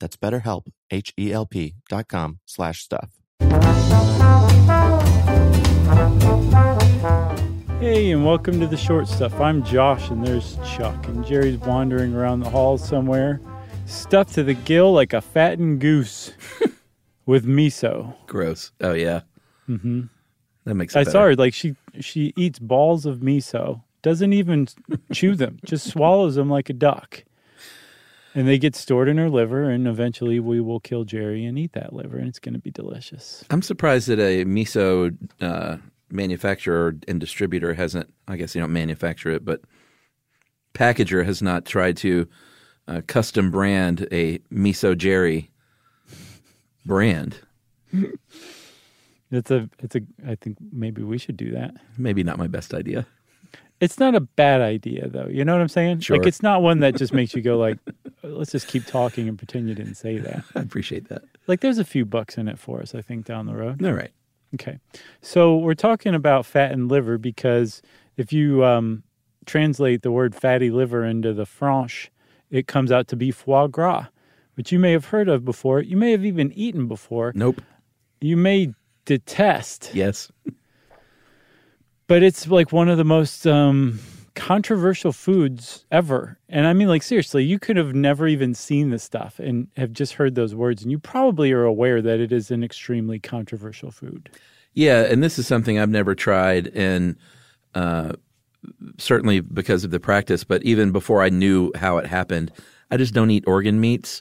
That's betterhelp, H-E-L-P dot com slash stuff. Hey, and welcome to the short stuff. I'm Josh, and there's Chuck, and Jerry's wandering around the halls somewhere, stuffed to the gill like a fattened goose with miso. Gross. Oh yeah. Mm-hmm. That makes it I better. saw her like she she eats balls of miso, doesn't even chew them, just swallows them like a duck. And they get stored in her liver, and eventually we will kill Jerry and eat that liver, and it's going to be delicious. I'm surprised that a miso uh, manufacturer and distributor hasn't. I guess they don't manufacture it, but packager has not tried to uh, custom brand a miso Jerry brand. It's a it's a. I think maybe we should do that. Maybe not my best idea. It's not a bad idea though. You know what I'm saying? Sure. Like it's not one that just makes you go like, let's just keep talking and pretend you didn't say that. I appreciate that. Like there's a few bucks in it for us, I think, down the road. All right. Okay. So we're talking about fat and liver because if you um, translate the word fatty liver into the French, it comes out to be foie gras, which you may have heard of before. You may have even eaten before. Nope. You may detest, Yes. but it's like one of the most um, controversial foods ever. And I mean, like, seriously, you could have never even seen this stuff and have just heard those words. And you probably are aware that it is an extremely controversial food. Yeah, and this is something I've never tried, and uh, certainly because of the practice. But even before I knew how it happened, I just don't eat organ meats,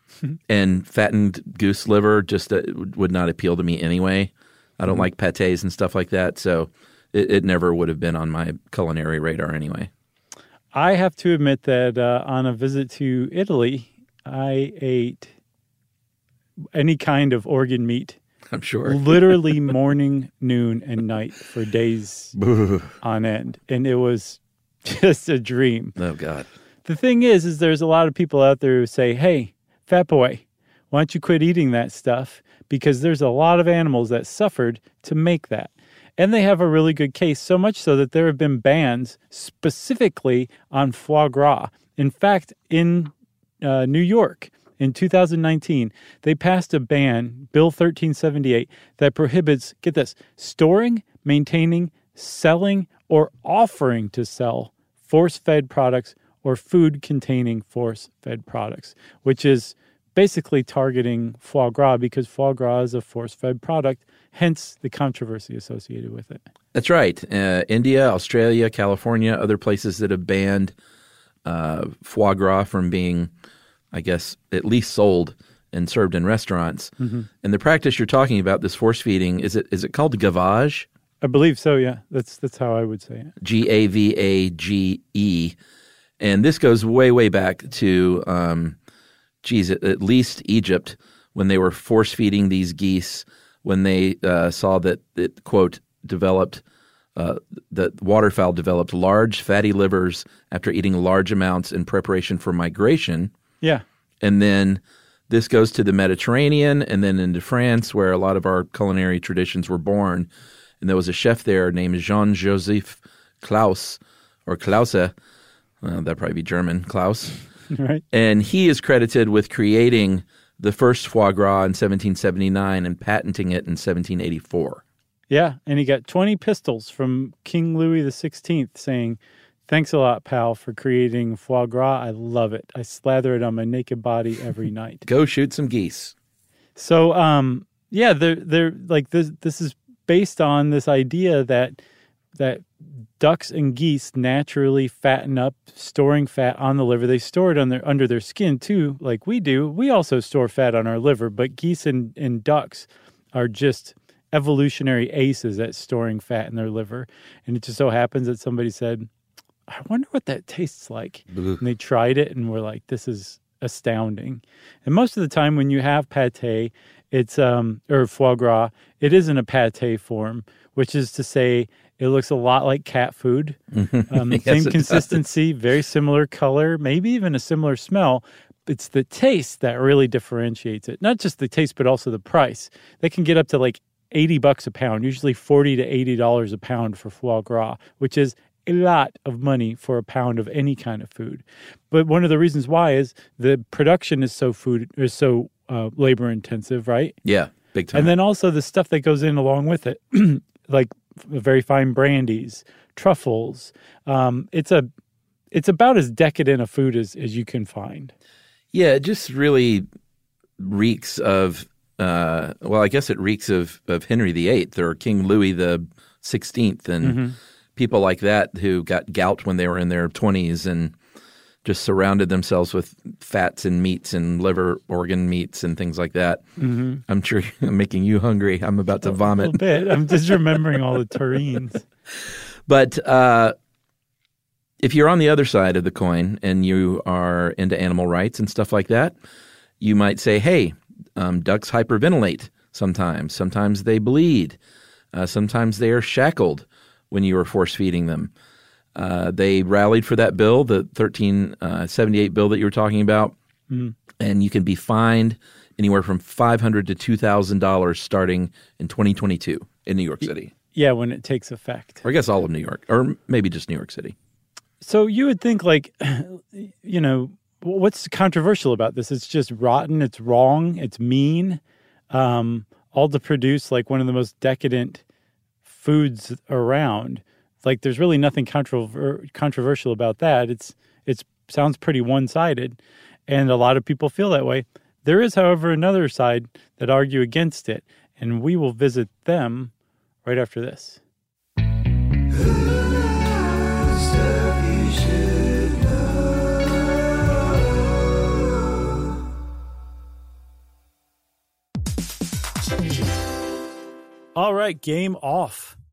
and fattened goose liver just uh, would not appeal to me anyway. I don't like pates and stuff like that, so it, it never would have been on my culinary radar anyway. I have to admit that uh, on a visit to Italy, I ate any kind of organ meat, I'm sure. literally morning, noon, and night for days on end, and it was just a dream. Oh God. The thing is, is there's a lot of people out there who say, "Hey, fat boy, why don't you quit eating that stuff?" Because there's a lot of animals that suffered to make that. And they have a really good case, so much so that there have been bans specifically on foie gras. In fact, in uh, New York in 2019, they passed a ban, Bill 1378, that prohibits, get this, storing, maintaining, selling, or offering to sell force fed products or food containing force fed products, which is basically targeting foie gras because foie gras is a force fed product, hence the controversy associated with it. That's right. Uh, India, Australia, California, other places that have banned uh, foie gras from being, I guess, at least sold and served in restaurants. And the practice you're talking about, this force feeding, is it is it called gavage? I believe so, yeah. That's that's how I would say it. G A V A G E, and this goes way way back to, um, geez, at, at least Egypt when they were force feeding these geese when they uh, saw that it quote developed uh, that waterfowl developed large fatty livers after eating large amounts in preparation for migration, Yeah. and then this goes to the Mediterranean and then into France, where a lot of our culinary traditions were born. And there was a chef there named Jean Joseph Klaus or Klause. Uh, that'd probably be German, Klaus. Right. And he is credited with creating the first foie gras in 1779 and patenting it in 1784. Yeah, and he got 20 pistols from King Louis XVI saying, Thanks a lot, pal, for creating foie gras. I love it. I slather it on my naked body every night. Go shoot some geese. So, um, yeah, they're they're like this. This is based on this idea that that ducks and geese naturally fatten up, storing fat on the liver. They store it on their under their skin too, like we do. We also store fat on our liver, but geese and, and ducks are just evolutionary aces at storing fat in their liver. And it just so happens that somebody said, I wonder what that tastes like. And they tried it and were like, this is astounding. And most of the time, when you have pate, it's um, or foie gras, it is in a pate form, which is to say, it looks a lot like cat food. Um, Yes, same it does. consistency, very similar color, maybe even a similar smell. It's the taste that really differentiates it. Not just the taste, but also the price. They can get up to like 80 bucks a pound, usually 40 to 80 dollars a pound for foie gras, which is a lot of money for a pound of any kind of food. But one of the reasons why is the production is so food is so uh, labor intensive, right? Yeah, big time. And then also the stuff that goes in along with it, like very fine brandies, truffles. Um, it's a it's about as decadent a food as, as you can find. Yeah, it just really reeks of. Uh, well, I guess it reeks of of Henry VIII or King Louis the Sixteenth and people like that who got gout when they were in their twenties and just surrounded themselves with fats and meats and liver organ meats and things like that. Mm-hmm. I'm sure I'm making you hungry. I'm about to A vomit. little bit. I'm just remembering all the terrines. But uh, if you're on the other side of the coin and you are into animal rights and stuff like that, you might say, hey, um, ducks hyperventilate sometimes. Sometimes they bleed. Uh, sometimes they are shackled when you are force feeding them. Uh, they rallied for that bill, the 1378 bill that you were talking about, and you can be fined anywhere from 500 to $2,000 starting in 2022 in New York City. Yeah, when it takes effect. Or I guess all of New York, or maybe just New York City. So you would think, like, you know, what's controversial about this? It's just rotten. It's wrong. It's mean. Um, all to produce like one of the most decadent foods around. Like, there's really nothing controver- controversial about that. It's it's sounds pretty one sided, and a lot of people feel that way. There is, however, another side that argue against it, and we will visit them right after this. All right, game off.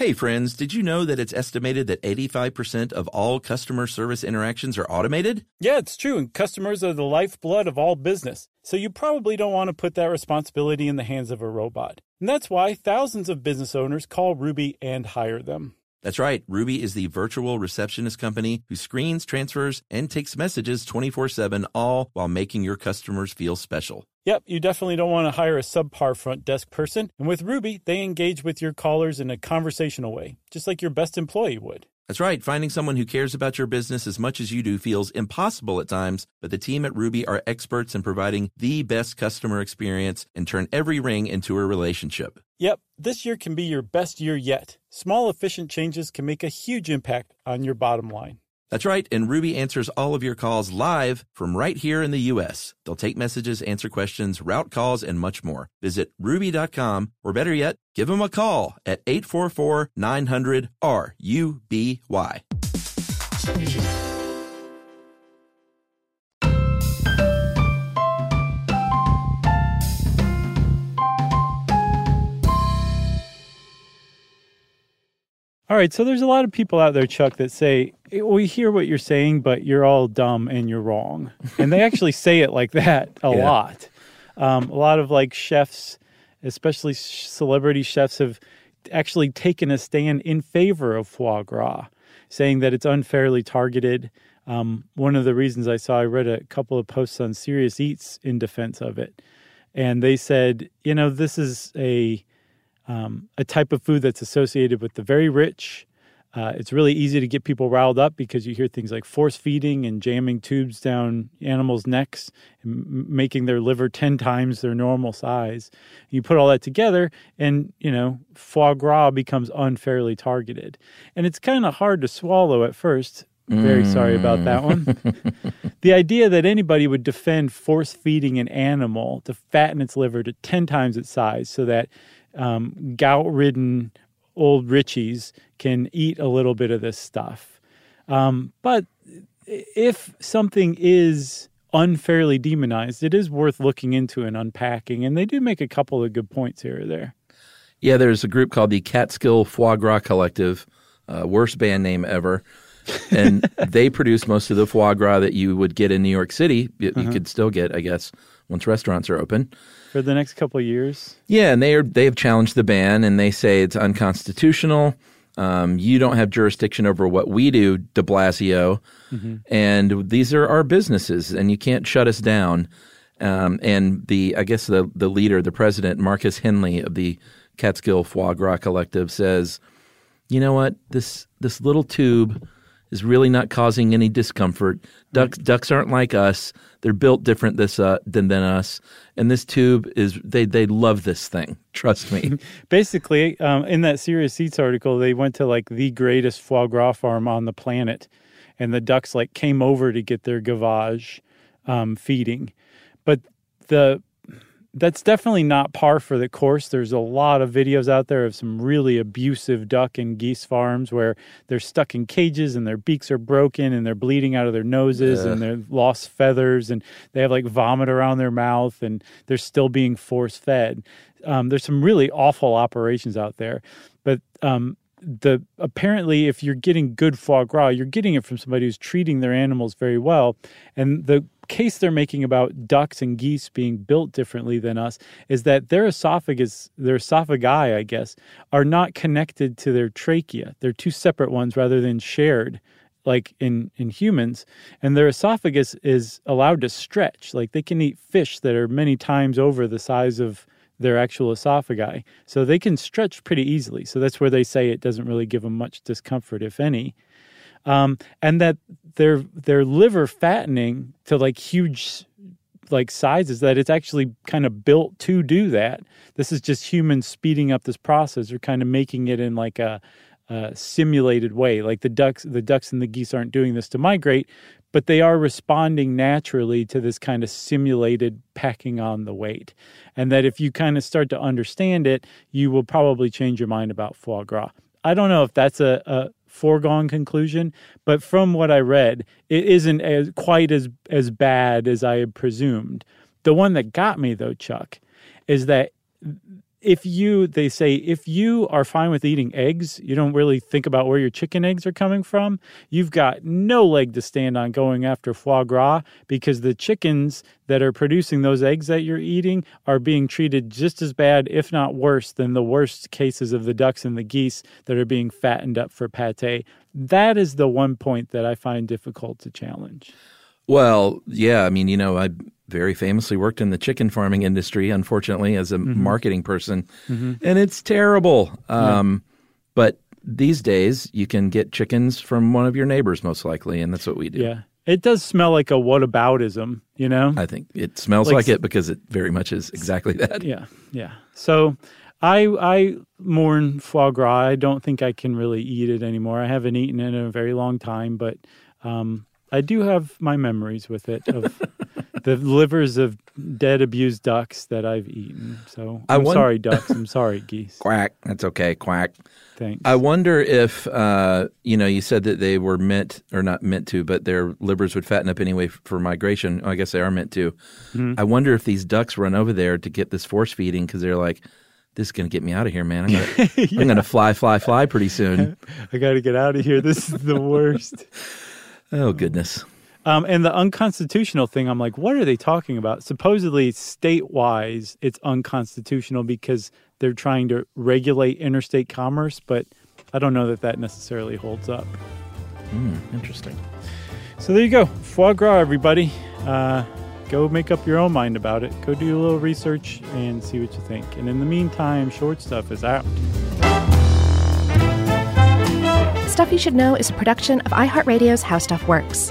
Hey friends, did you know that it's estimated that 85% of all customer service interactions are automated? Yeah, it's true, and customers are the lifeblood of all business. So you probably don't want to put that responsibility in the hands of a robot. And that's why thousands of business owners call Ruby and hire them. That's right. Ruby is the virtual receptionist company who screens, transfers, and takes messages 24 7, all while making your customers feel special. Yep, you definitely don't want to hire a subpar front desk person. And with Ruby, they engage with your callers in a conversational way, just like your best employee would. That's right. Finding someone who cares about your business as much as you do feels impossible at times, but the team at Ruby are experts in providing the best customer experience and turn every ring into a relationship. Yep, this year can be your best year yet. Small, efficient changes can make a huge impact on your bottom line. That's right, and Ruby answers all of your calls live from right here in the US. They'll take messages, answer questions, route calls, and much more. Visit ruby.com, or better yet, give them a call at 844 900 RUBY. All right, so there's a lot of people out there, Chuck, that say, "Eh, We hear what you're saying, but you're all dumb and you're wrong. And they actually say it like that a Yeah. lot. Um, a lot of like chefs, especially celebrity chefs, have actually taken a stand in favor of foie gras, saying that it's unfairly targeted. Um, one of the reasons I saw, I read a couple of posts on Serious Eats in defense of it. and they said, you know, this is a um, a type of food that's associated with the very rich. Uh, it's really easy to get people riled up because you hear things like force feeding and jamming tubes down animals' necks and making their liver 10 times their normal size. You put all that together, and, you know, foie gras becomes unfairly targeted. And it's kind of hard to swallow at first. Very sorry about that one. the idea that anybody would defend force feeding an animal to fatten its liver to 10 times its size so that um, gout ridden old Richies can eat a little bit of this stuff. Um, but if something is unfairly demonized, it is worth looking into and unpacking. And they do make a couple of good points here or there. Yeah, there's a group called the Catskill Foie Gras Collective, uh, worst band name ever. and they produce most of the foie gras that you would get in New York City. You, you could still get, I guess, once restaurants are open. For the next couple of years, Yeah, and they are they have challenged the ban, and they say it's unconstitutional. Um, you don't have jurisdiction over what we do, De Blasio, and these are our businesses, and you can't shut us down. Um, and the I guess the the leader, the president, Marcus Henley of the Catskill Foie Gras Collective, says, "You know what? This this little tube is really not causing any discomfort. Ducks ducks aren't like us. They're built different this uh, than than us. And this tube is they they love this thing. Trust me. basically, um, in that Serious Eats article, they went to like the greatest foie gras farm on the planet, and the ducks like came over to get their gavage um, feeding. But the that's definitely not par for the course. There's a lot of videos out there of some really abusive duck and geese farms where they're stuck in cages and their beaks are broken and they're bleeding out of their noses and they're lost feathers and they have like vomit around their mouth and they're still being force fed. Um, there's some really awful operations out there, but um, the apparently if you're getting good foie gras, you're getting it from somebody who's treating their animals very well, and the case they're making about ducks and geese being built differently than us is that their esophagus, their esophagi, I guess, are not connected to their trachea. They're two separate ones rather than shared like in in humans. And their esophagus is allowed to stretch. Like they can eat fish that are many times over the size of their actual esophagi so they can stretch pretty easily. So that's where they say it doesn't really give them much discomfort if any um, and that their their liver fattening to like huge like sizes that it's actually kind of built to do that. This is just humans speeding up this process or kind of making it in like a, a simulated way. Like the ducks, the ducks and the geese aren't doing this to migrate, but they are responding naturally to this kind of simulated packing on the weight. And that if you kind of start to understand it, you will probably change your mind about foie gras. I don't know if that's a, a foregone conclusion, but from what I read, it isn't as quite as as bad as I had presumed. The one that got me though, Chuck, is that if you they say if you are fine with eating eggs, you don't really think about where your chicken eggs are coming from, you've got no leg to stand on going after foie gras because the chickens that are producing those eggs that you're eating are being treated just as bad, if not worse, than the worst cases of the ducks and the geese that are being fattened up for pate. That is the one point that I find difficult to challenge. Well, yeah, I mean, you know, I very famously worked in the chicken farming industry, unfortunately, as a marketing person, and it's terrible. Um, But these days, you can get chickens from one of your neighbors, most likely, and that's what we do. Yeah. It does smell like a whataboutism, you know? I think it smells Like like, it because it very much is exactly that. Yeah, yeah. So I I mourn foie gras. I don't think I can really eat it anymore. I haven't eaten it in a very long time, but um, I do have my memories with it of the livers of dead abused ducks that I've eaten. So I'm won- sorry, ducks. I'm sorry, geese. Quack. That's okay. Quack. Thanks. I wonder if uh, you know. You said that they were meant, or not meant to, but their livers would fatten up anyway for migration. I guess they are meant to. Mm-hmm. I wonder if these ducks run over there to get this force feeding because they're like, "This is going to get me out of here, man. I'm going going to fly, fly, fly pretty soon." I got to get out of here. This is the worst. oh goodness. Um, and the unconstitutional thing, I'm like, what are they talking about? Supposedly, state wise, it's unconstitutional because they're trying to regulate interstate commerce, but I don't know that that necessarily holds up. Hmm, interesting. So there you go. Foie gras, everybody. Uh, go make up your own mind about it. Go do a little research and see what you think. And in the meantime, short stuff is out. Stuff You Should Know is a production of iHeartRadio's How Stuff Works.